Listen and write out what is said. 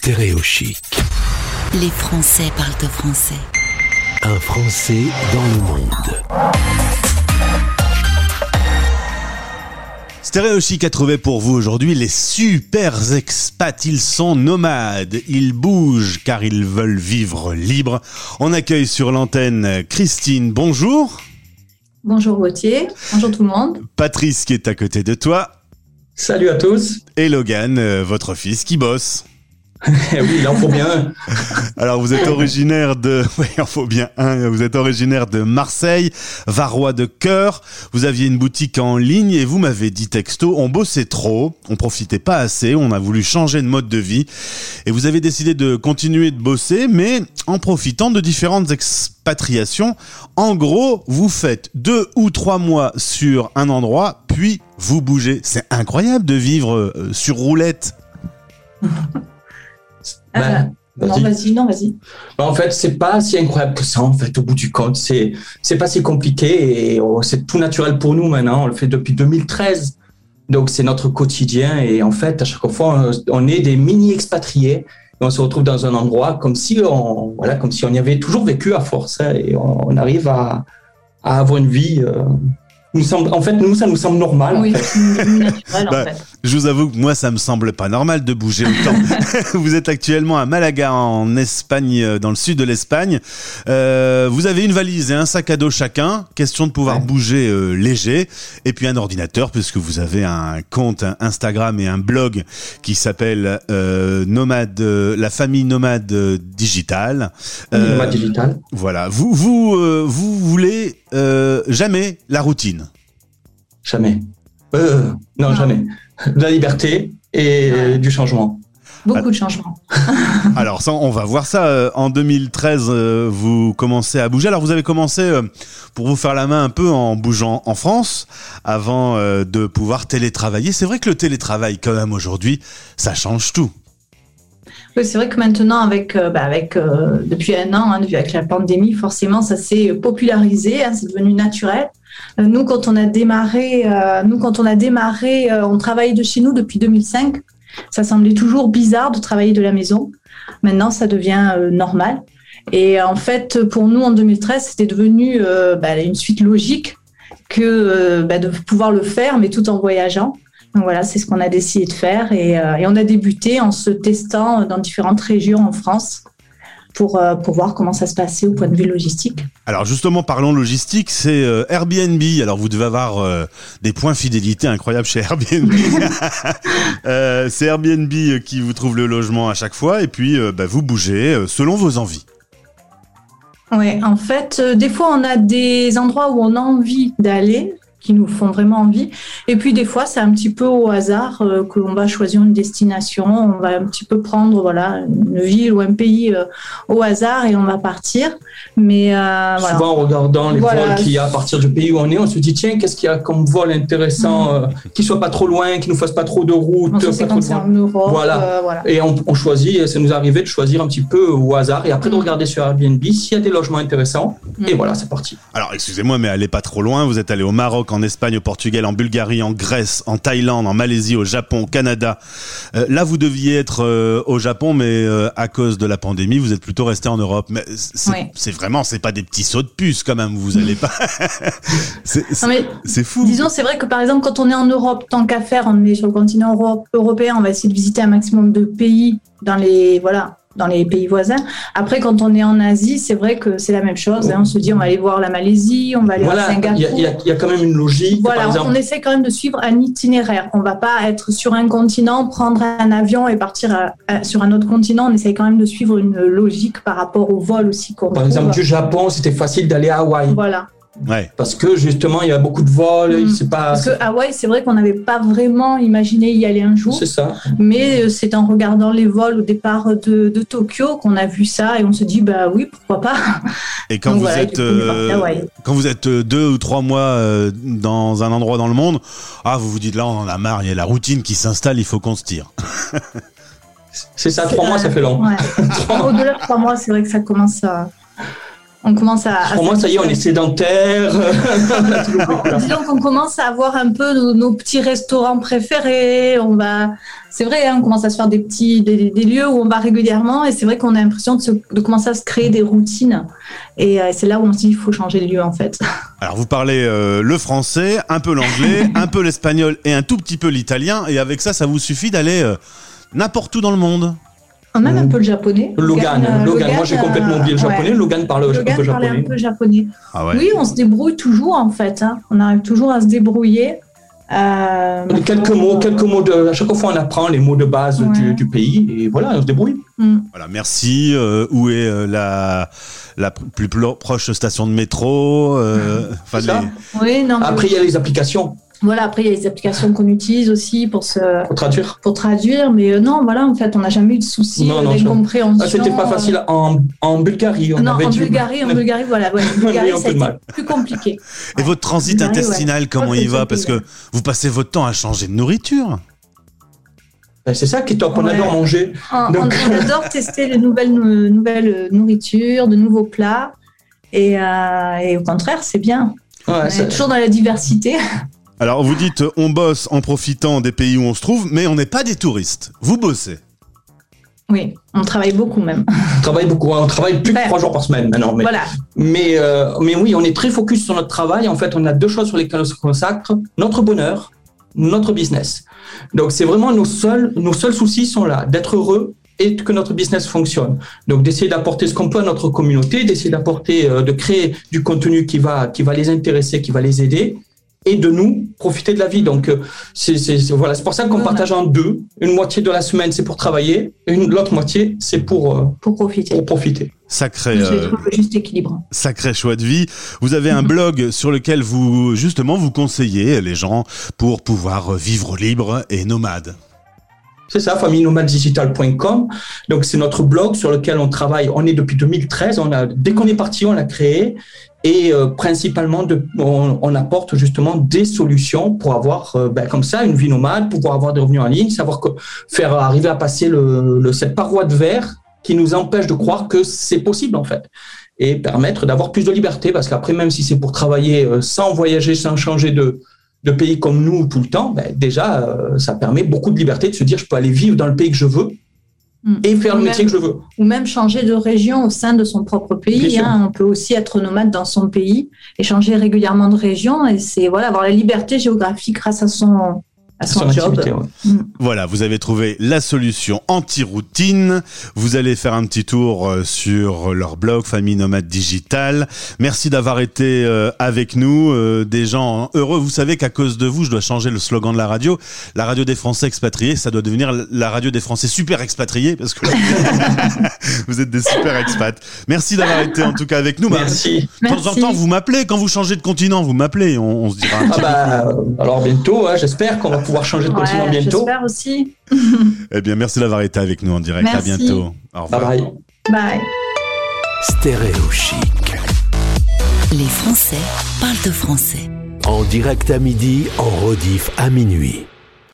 Stéréochic. Les Français parlent français. Un Français dans le monde. Stéréochic a trouvé pour vous aujourd'hui les super expats. Ils sont nomades, ils bougent car ils veulent vivre libre. On accueille sur l'antenne Christine, bonjour. Bonjour Gauthier, bonjour tout le monde. Patrice qui est à côté de toi. Salut à tous. Et Logan, euh, votre fils qui bosse. Eh oui, il en faut bien un. Alors vous êtes originaire de, oui, il en faut bien un. Vous êtes originaire de Marseille, Varois de cœur. Vous aviez une boutique en ligne et vous m'avez dit texto, on bossait trop, on profitait pas assez, on a voulu changer de mode de vie et vous avez décidé de continuer de bosser, mais en profitant de différentes expatriations. En gros, vous faites deux ou trois mois sur un endroit, puis vous bougez. C'est incroyable de vivre euh, sur roulette. Ben, Euh, non, vas-y. vas-y, non, vas-y. Ben, en fait, c'est pas si incroyable que ça, en fait, au bout du compte. C'est, c'est pas si compliqué et oh, c'est tout naturel pour nous maintenant. On le fait depuis 2013. Donc, c'est notre quotidien. Et en fait, à chaque fois, on- on est des mini-expatriés. Et on se retrouve dans un endroit comme si on, voilà, comme si on y avait toujours vécu à force. hein, et on, on arrive à, à avoir une vie. euh, nous semble, en fait, nous, ça nous semble normal. en Oui, fait. c'est naturel Bah, en fait. Je vous avoue que moi, ça me semble pas normal de bouger autant. vous êtes actuellement à Malaga, en Espagne, euh, dans le sud de l'Espagne. Euh, vous avez une valise et un sac à dos chacun. Question de pouvoir Ouais. bouger euh, léger. Et puis un ordinateur, puisque vous avez un compte un Instagram et un blog qui s'appelle euh, Nomade, la famille nomade digitale. Euh, Nomade digital. voilà. Vous, vous, euh, vous voulez jamais la routine. Jamais. Euh, non, Non. jamais. De la liberté et Ouais. du changement. Beaucoup de changements. Alors ça, on va voir ça. Euh, En 2013, euh, vous commencez à bouger. Alors vous avez commencé, pour vous faire la main un peu, en bougeant en France, avant de pouvoir télétravailler. C'est vrai que le télétravail, quand même, aujourd'hui, ça change tout. C'est vrai que maintenant, avec, euh, bah, euh, depuis un an, hein, avec la pandémie, forcément, ça s'est popularisé, hein, c'est devenu naturel. Euh, nous, quand on a démarré, nous, quand on a démarré, on travaillait de chez nous depuis 2005. Ça semblait toujours bizarre de travailler de la maison. Maintenant, ça devient normal. Et en fait, pour nous, en 2013, c'était devenu bah, une suite logique que bah, de pouvoir le faire, mais tout en voyageant. Donc voilà, c'est ce qu'on a décidé de faire et, euh, et on a débuté en se testant dans différentes régions en France pour, euh, pour voir comment ça se passait au point de vue logistique. Alors justement, parlons logistique, c'est euh, Airbnb. Alors vous devez avoir euh, des points fidélité incroyables chez Airbnb. Euh, c'est Airbnb qui vous trouve le logement à chaque fois, et puis euh, bah, vous bougez selon vos envies. Oui, en fait, des fois, on a des endroits où on a envie d'aller, qui nous font vraiment envie. Et puis, des fois, c'est un petit peu au hasard euh, que l'on va choisir une destination. On va un petit peu prendre voilà, une ville ou un pays euh, au hasard et on va partir. Mais euh, voilà. Souvent, en regardant les Voilà. vols qu'il y a à partir du pays où on est, on se dit tiens, qu'est-ce qu'il y a comme vol intéressant, euh, qui soit pas trop loin, qui nous fasse pas trop de route, pas trop de en Europe. Voilà. euh, voilà. Et on, on choisit, et ça nous arrivait de choisir un petit peu au hasard et après de Mm. regarder sur Airbnb s'il y a des logements intéressants. Et Mm. voilà, c'est parti. Alors, excusez-moi, mais allez pas trop loin. Vous êtes allé au Maroc, en Espagne, au Portugal, en Bulgarie, en Grèce, en Thaïlande, en Malaisie, au Japon, au Canada. Euh, là, vous deviez être euh, au Japon, mais euh, à cause de la pandémie, vous êtes plutôt resté en Europe. Mais c'est c'est vraiment, c'est pas des petits sauts de puce quand même. Vous allez pas. c'est fou. Disons, c'est vrai que par exemple, quand on est en Europe, tant qu'à faire, on est sur le continent euro- européen, on va essayer de visiter un maximum de pays dans les, voilà, dans les pays voisins. Après, quand on est en Asie, c'est vrai que c'est la même chose. hein. On se dit, on va aller voir la Malaisie, on va aller Voilà, voir Singapour. il y, a- y y quand même une logique. Voilà, par on- exemple, on essaie quand même de suivre un itinéraire. On va pas être sur un continent, prendre un avion et partir à- à- sur un autre continent. On essaie quand même de suivre une logique par rapport au vol aussi par trouve. exemple, du Japon, c'était facile d'aller à Hawaï Voilà. Ouais. parce que justement, il y a beaucoup de vols. Mm. C'est pas. Parce que Hawaï, c'est vrai qu'on n'avait pas vraiment imaginé y aller un jour. C'est ça. Mais euh, c'est en regardant les vols au départ de, de Tokyo qu'on a vu ça et on se dit bah oui pourquoi pas. Et quand Donc vous voilà, êtes euh, quand vous êtes euh, deux ou trois mois dans un endroit dans le monde, ah vous vous dites là on en a marre, il y a la routine qui s'installe, il faut qu'on se tire. C'est ça, trois mois, ça fait long. Ouais. Au-delà de trois mois, c'est vrai que ça commence à. On commence à. à Pour moi, ça y est, on est sédentaire. Disons qu'on commence à avoir un peu nos, nos petits restaurants préférés. On va, c'est vrai, hein, on commence à se faire des petits, des, des lieux où on va régulièrement, et c'est vrai qu'on a l'impression de, se- de commencer à se créer des routines. Et euh, c'est là où on se dit, il faut changer de lieu en fait. Alors vous parlez euh, le français, un peu l'anglais, un peu l'espagnol et un tout petit peu l'italien. Et avec ça, ça vous suffit d'aller euh, n'importe où dans le monde. Même un peu le japonais. Logan, euh, Logan, moi j'ai euh, complètement oublié le japonais. ouais. Logan parle un peu japonais. un peu japonais. Ah ouais. Oui, on se débrouille toujours en fait. hein. On arrive toujours à se débrouiller. Euh, Quelques mots, quelques mots de. À chaque fois, on apprend les mots de base Ouais. du, du pays et voilà, on se débrouille. Mm. Voilà, merci. Euh, où est euh, la, la plus proche station de métro euh, les- Oui, non. Après, il y a les applications Voilà, après, il y a les applications qu'on utilise aussi pour, se, pour traduire. pour traduire. Mais euh, non, voilà, en fait, on n'a jamais eu de soucis Non, euh, non, d'incompréhension. Ah, C'était pas facile en, en Bulgarie. On Non, avait en du- Bulgarie, en Bulgarie, voilà. Ouais, en Bulgarie, ça a été plus compliqué. Et votre transit Bulgarie, ouais. intestinal, comment il va? Parce que vous passez votre temps à changer de nourriture. Ben, C'est ça qui est top. On Ouais. adore manger. On, Donc- on- on adore tester de nouvelles, nou- nouvelles euh, nourritures, de nouveaux plats. Et, euh, et au contraire, c'est bien. Ouais, on est toujours dans la diversité. Alors vous dites euh, on bosse en profitant des pays où on se trouve, mais on n'est pas des touristes. Vous bossez. Oui, on travaille beaucoup même. on travaille beaucoup. On travaille plus que Ouais. trois jours par semaine maintenant. Mais, Voilà. mais, euh, mais oui, on est très focus sur notre travail. En fait, on a deux choses sur lesquelles on se consacre notre bonheur, notre business. Donc, c'est vraiment nos seuls, nos seuls soucis sont là, d'être heureux et que notre business fonctionne. Donc, d'essayer d'apporter ce qu'on peut à notre communauté, d'essayer d'apporter, euh, de créer du contenu qui va, qui va les intéresser, qui va les aider et de nous profiter de la vie. Donc, euh, c'est, voilà, c'est pour ça qu'on partage en deux. Une moitié de la semaine, c'est pour travailler. Et une, l'autre moitié, c'est pour, euh, Pour profiter. pour profiter. Sacré, euh, juste équilibre. sacré choix de vie. Vous avez un blog sur lequel vous justement vous conseillez les gens pour pouvoir vivre libre et nomade. C'est ça, famillenomadedigital.com. Donc, c'est notre blog sur lequel on travaille. On est depuis 2013. On a, dès qu'on est parti, on l'a créé. Et euh, principalement, on, apporte justement des solutions pour avoir, euh, ben, comme ça, une vie nomade, pouvoir avoir des revenus en ligne, savoir que, faire arriver à passer cette paroi de verre qui nous empêche de croire que c'est possible, en fait. Et permettre d'avoir plus de liberté. Parce qu'après, même si c'est pour travailler euh, sans voyager, sans changer de, pays comme nous tout le temps, ben, déjà, euh, ça permet beaucoup de liberté de se dire je peux aller vivre dans le pays que je veux. Et faire le Même- métier que je veux. Ou même changer de région au sein de son propre pays. hein. On peut aussi être nomade dans son pays et changer régulièrement de région. Et c'est voilà, avoir la liberté géographique grâce à son, à son, Son job. activité, ouais. Voilà, vous avez trouvé la solution anti-routine. Vous allez faire un petit tour euh, sur leur blog Famille Nomade Digital. Merci d'avoir été euh, avec nous, euh, des gens heureux. Vous savez qu'à cause de vous, je dois changer le slogan de la radio. La radio des Français expatriés, ça doit devenir la radio des Français super expatriés parce que vous êtes des super expats. Merci d'avoir été en tout cas avec nous. Bah, Merci. De temps en temps, vous m'appelez. Quand vous changez de continent, vous m'appez. On, on se dira un Ah bah, alors bientôt, hein, j'espère qu'on va pouvoir changer de continent Ouais, bientôt. J'espère aussi. Eh bien, merci d'avoir été avec nous en direct. À bientôt. Au revoir. Bye bye. Bye. Stéréo chic. Les Français parlent de français. En direct à midi, en rediff à minuit.